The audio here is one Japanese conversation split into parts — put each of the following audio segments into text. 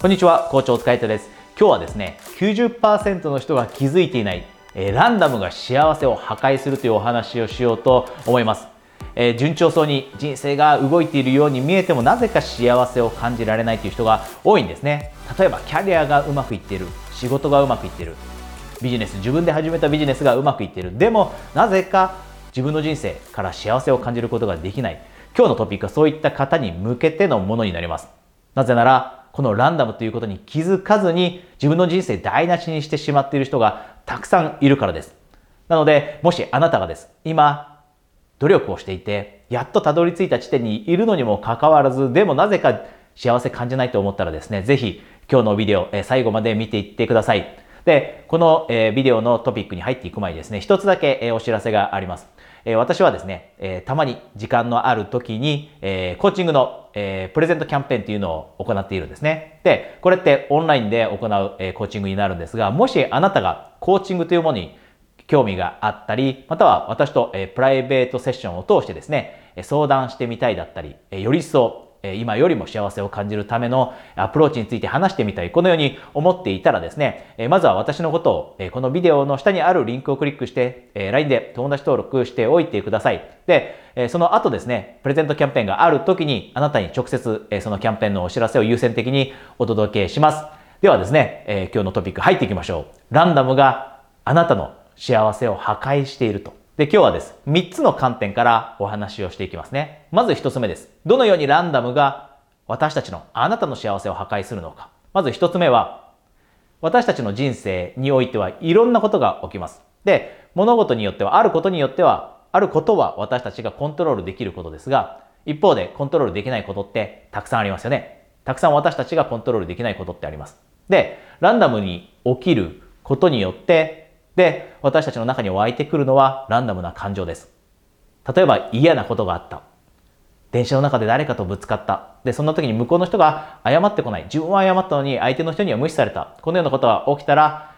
こんにちは、校長お疲れ様です。今日はですね、90%の人が気づいていない、えー、ランダムが幸せを破壊するというお話をしようと思います。えー、順調そうに人生が動いているように見えてもなぜか幸せを感じられないという人が多いんですね。例えばキャリアがうまくいっている、仕事がうまくいっている、ビジネス、自分で始めたビジネスがうまくいっている。でもなぜか自分の人生から幸せを感じることができない。今日のトピックはそういった方に向けてのものになります。なぜならこのランダムということに気づかずに自分の人生台無しにしてしまっている人がたくさんいるからです。なので、もしあなたがです、今、努力をしていて、やっとたどり着いた地点にいるのにもかかわらず、でもなぜか幸せ感じないと思ったらですね、ぜひ今日のビデオ、え最後まで見ていってください。で、この、えビデオのトピックに入っていく前にですね、一つだけ、えお知らせがあります。え私はですね、えたまに時間のある時に、えコーチングの、えプレゼントキャンペーンっていうのを行っているんですね。で、これってオンラインで行う、えコーチングになるんですが、もしあなたがコーチングというものに興味があったり、または私と、えプライベートセッションを通してですね、相談してみたいだったり、より一層今よりも幸せを感じるためのアプローチについて話してみたい。このように思っていたらですね、まずは私のことをこのビデオの下にあるリンクをクリックして LINE で友達登録しておいてください。で、その後ですね、プレゼントキャンペーンがある時にあなたに直接そのキャンペーンのお知らせを優先的にお届けします。ではですね、今日のトピック入っていきましょう。ランダムがあなたの幸せを破壊していると。で、今日はです。3つの観点からお話をしていきますね。まず1つ目です。どのようにランダムが私たちのあなたの幸せを破壊するのか。まず1つ目は、私たちの人生においてはいろんなことが起きます。で、物事によっては、あることによっては、あることは私たちがコントロールできることですが、一方でコントロールできないことってたくさんありますよね。たくさん私たちがコントロールできないことってあります。で、ランダムに起きることによってで、私たちの中に湧いてくるのはランダムな感情です。例えば嫌なことがあった。電車の中で誰かとぶつかった。で、そんな時に向こうの人が謝ってこない。自分は謝ったのに相手の人には無視された。このようなことが起きたら、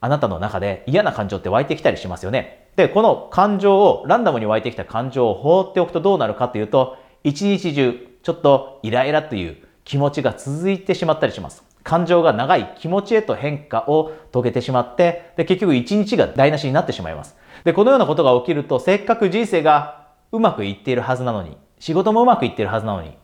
あなたの中で嫌な感情って湧いてきたりしますよね。で、この感情を、ランダムに湧いてきた感情を放っておくとどうなるかというと、一日中、ちょっとイライラという気持ちが続いてしまったりします。感情が長い気持ちへと変化を遂げてしまって、で、結局一日が台無しになってしまいます。で、このようなことが起きると、せっかく人生がうまくいっているはずなのに、仕事もうまくいっているはずなのに、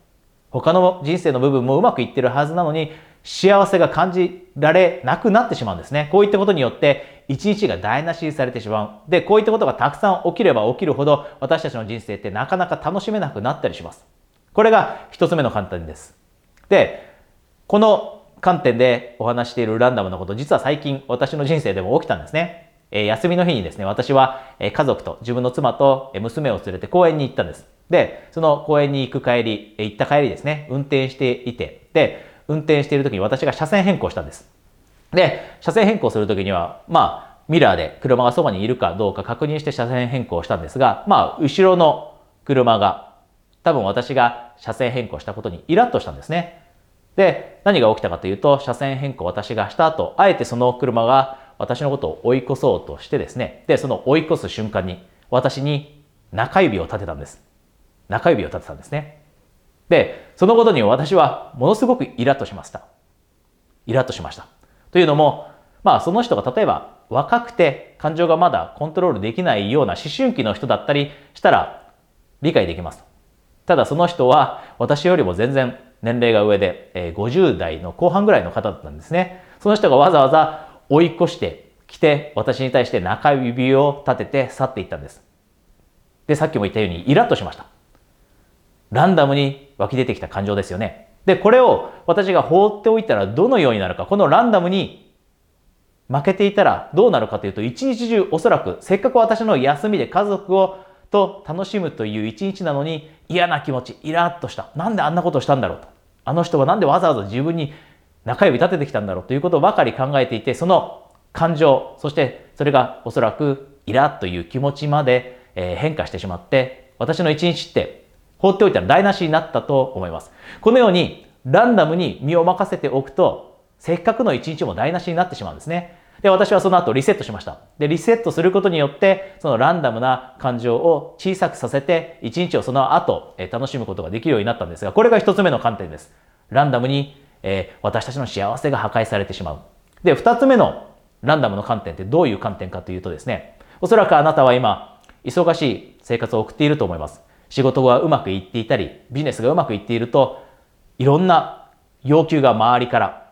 他の人生の部分もうまくいっているはずなのに、幸せが感じられなくなってしまうんですね。こういったことによって、一日が台無しされてしまう。で、こういったことがたくさん起きれば起きるほど、私たちの人生ってなかなか楽しめなくなったりします。これが一つ目の簡単です。で、この観点でお話しているランダムなこと、実は最近私の人生でも起きたんですね。えー、休みの日にですね、私は、家族と自分の妻と、娘を連れて公園に行ったんです。で、その公園に行く帰り、行った帰りですね、運転していて、で、運転している時に私が車線変更したんです。で、車線変更する時には、まあ、ミラーで車がそばにいるかどうか確認して車線変更したんですが、まあ、後ろの車が、多分私が車線変更したことにイラッとしたんですね。で、何が起きたかというと、車線変更私がした後、あえてその車が私のことを追い越そうとしてですね、で、その追い越す瞬間に、私に中指を立てたんです。中指を立てたんですね。で、そのことに私はものすごくイラッとしました。イラッとしました。というのも、まあその人が例えば若くて感情がまだコントロールできないような思春期の人だったりしたら理解できます。ただその人は私よりも全然年齢が上で、え50代の後半ぐらいの方だったんですね。その人がわざわざ追い越してきて、私に対して中指を立てて去っていったんです。で、さっきも言ったようにイラッとしました。ランダムに湧き出てきた感情ですよね。で、これを私が放っておいたらどのようになるか、このランダムに負けていたらどうなるかというと、一日中おそらくせっかく私の休みで家族をと楽しむという一日なのに嫌な気持ち、イラッとした。なんであんなことしたんだろうと。あの人はなんでわざわざ自分に中指立ててきたんだろうということばかり考えていて、その感情、そしてそれがおそらくイラッという気持ちまで変化してしまって、私の一日って放っておいたら台無しになったと思います。このようにランダムに身を任せておくと、せっかくの一日も台無しになってしまうんですね。で、私はその後リセットしました。で、リセットすることによって、そのランダムな感情を小さくさせて、一日をその後、え楽しむことができるようになったんですが、これが一つ目の観点です。ランダムにえー、私たちの幸せが破壊されてしまう。で、二つ目のランダムの観点ってどういう観点かというとですね、おそらくあなたは今、忙しい生活を送っていると思います。仕事がうまくいっていたり、ビジネスがうまくいっていると、いろんな要求が周りから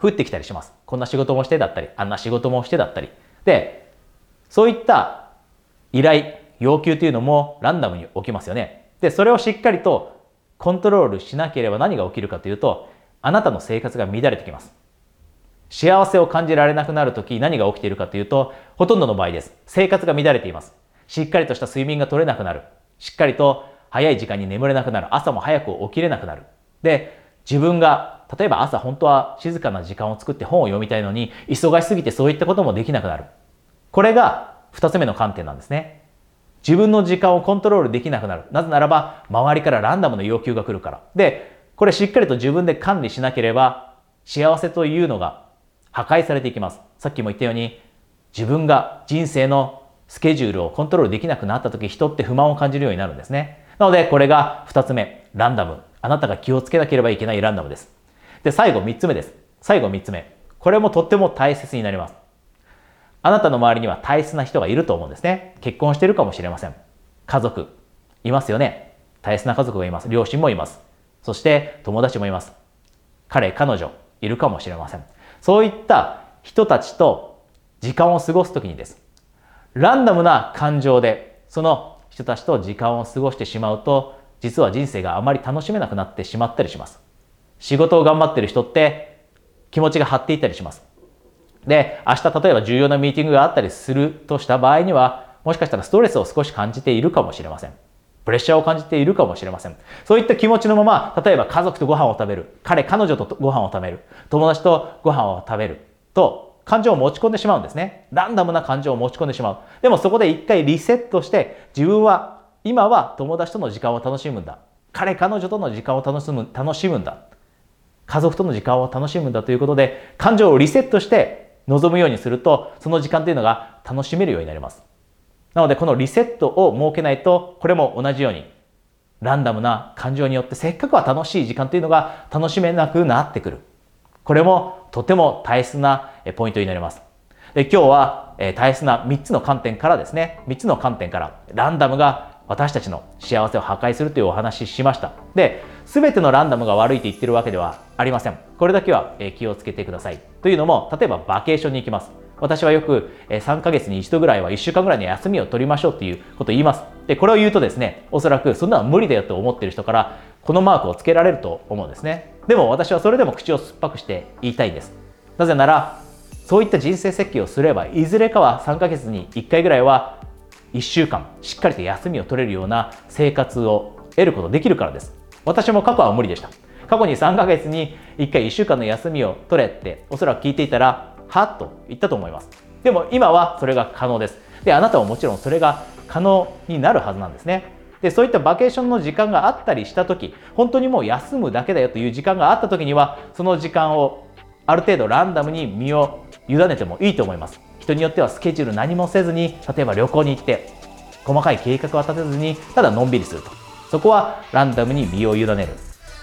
降ってきたりします。こんな仕事もしてだったり、あんな仕事もしてだったり。で、そういった依頼、要求というのもランダムに起きますよね。で、それをしっかりとコントロールしなければ何が起きるかというと、あなたの生活が乱れてきます。幸せを感じられなくなるとき何が起きているかというと、ほとんどの場合です。生活が乱れています。しっかりとした睡眠が取れなくなる。しっかりと早い時間に眠れなくなる。朝も早く起きれなくなる。で、自分が、例えば朝本当は静かな時間を作って本を読みたいのに、忙しすぎてそういったこともできなくなる。これが二つ目の観点なんですね。自分の時間をコントロールできなくなる。なぜならば、周りからランダムの要求が来るから。で、これしっかりと自分で管理しなければ、幸せというのが破壊されていきます。さっきも言ったように、自分が人生のスケジュールをコントロールできなくなった時、人って不満を感じるようになるんですね。なので、これが二つ目、ランダム。あなたが気をつけなければいけないランダムです。で、最後三つ目です。最後三つ目。これもとっても大切になります。あなたの周りには大切な人がいると思うんですね。結婚してるかもしれません。家族、いますよね。大切な家族がいます。両親もいます。そして友達もいます。彼、彼女、いるかもしれません。そういった人たちと時間を過ごすときにです。ランダムな感情で、その人たちと時間を過ごしてしまうと、実は人生があまり楽しめなくなってしまったりします。仕事を頑張ってる人って気持ちが張っていったりします。で、明日例えば重要なミーティングがあったりするとした場合には、もしかしたらストレスを少し感じているかもしれません。プレッシャーを感じているかもしれません。そういった気持ちのまま、例えば家族とご飯を食べる、彼、彼女とご飯を食べる、友達とご飯を食べると、感情を持ち込んでしまうんですね。ランダムな感情を持ち込んでしまう。でもそこで一回リセットして、自分は今は友達との時間を楽しむんだ。彼、彼女との時間を楽しむ、楽しむんだ。家族との時間を楽しむんだということで、感情をリセットして望むようにすると、その時間というのが楽しめるようになります。なので、このリセットを設けないと、これも同じように、ランダムな感情によってせっかくは楽しい時間というのが楽しめなくなってくる。これもとても大切なポイントになります。で今日は大切な3つの観点からですね、3つの観点からランダムが私たちの幸せを破壊するというお話ししました。で、すべてのランダムが悪いと言ってるわけではありません。これだけは気をつけてください。というのも、例えばバケーションに行きます。私はよく3ヶ月に1度ぐらいは1週間ぐらいの休みを取りましょうっていうことを言います。で、これを言うとですね、おそらくそんなのは無理だよと思ってる人から、このマークをつけられると思うんですね。でも私はそれでも口を酸っぱくして言いたいんです。なぜなら、そういった人生設計をすれば、いずれかは3ヶ月に1回ぐらいは1週間しっかりと休みを取れるような生活を得ることできるからです。私も過去は無理でした。過去に3ヶ月に1回1週間の休みを取れっておそらく聞いていたら、はっと言ったと思います。でも今はそれが可能です。で、あなたももちろんそれが可能になるはずなんですね。で、そういったバケーションの時間があったりした時、本当にもう休むだけだよという時間があった時には、その時間をある程度ランダムに身を委ねてもいいと思います。人によってはスケジュール何もせずに、例えば旅行に行って、細かい計画は立てずに、ただのんびりすると。そこはランダムに身を委ねる。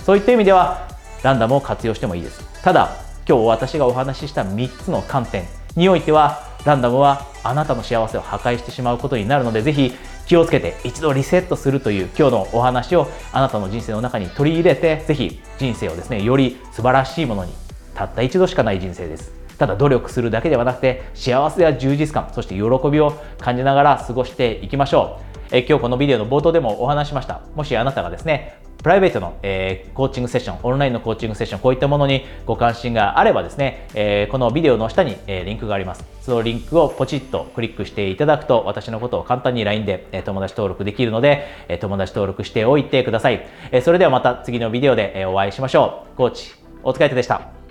そういった意味では、ランダムを活用してもいいです。ただ、今日私がお話しした3つの観点においては、ランダムはあなたの幸せを破壊してしまうことになるので、ぜひ気をつけて一度リセットするという今日のお話をあなたの人生の中に取り入れて、ぜひ人生をですね、より素晴らしいものに、たった一度しかない人生です。ただ努力するだけではなくて幸せや充実感そして喜びを感じながら過ごしていきましょうえ今日このビデオの冒頭でもお話しましたもしあなたがですねプライベートの、えー、コーチングセッション、オンラインのコーチングセッション、こういったものにご関心があればですね、えー、このビデオの下に、えー、リンクがあります。そのリンクをポチッとクリックしていただくと、私のことを簡単に LINE で、え友達登録できるので、え友達登録しておいてください。えそれではまた次のビデオで、えお会いしましょう。コーチ、お疲れ様でした。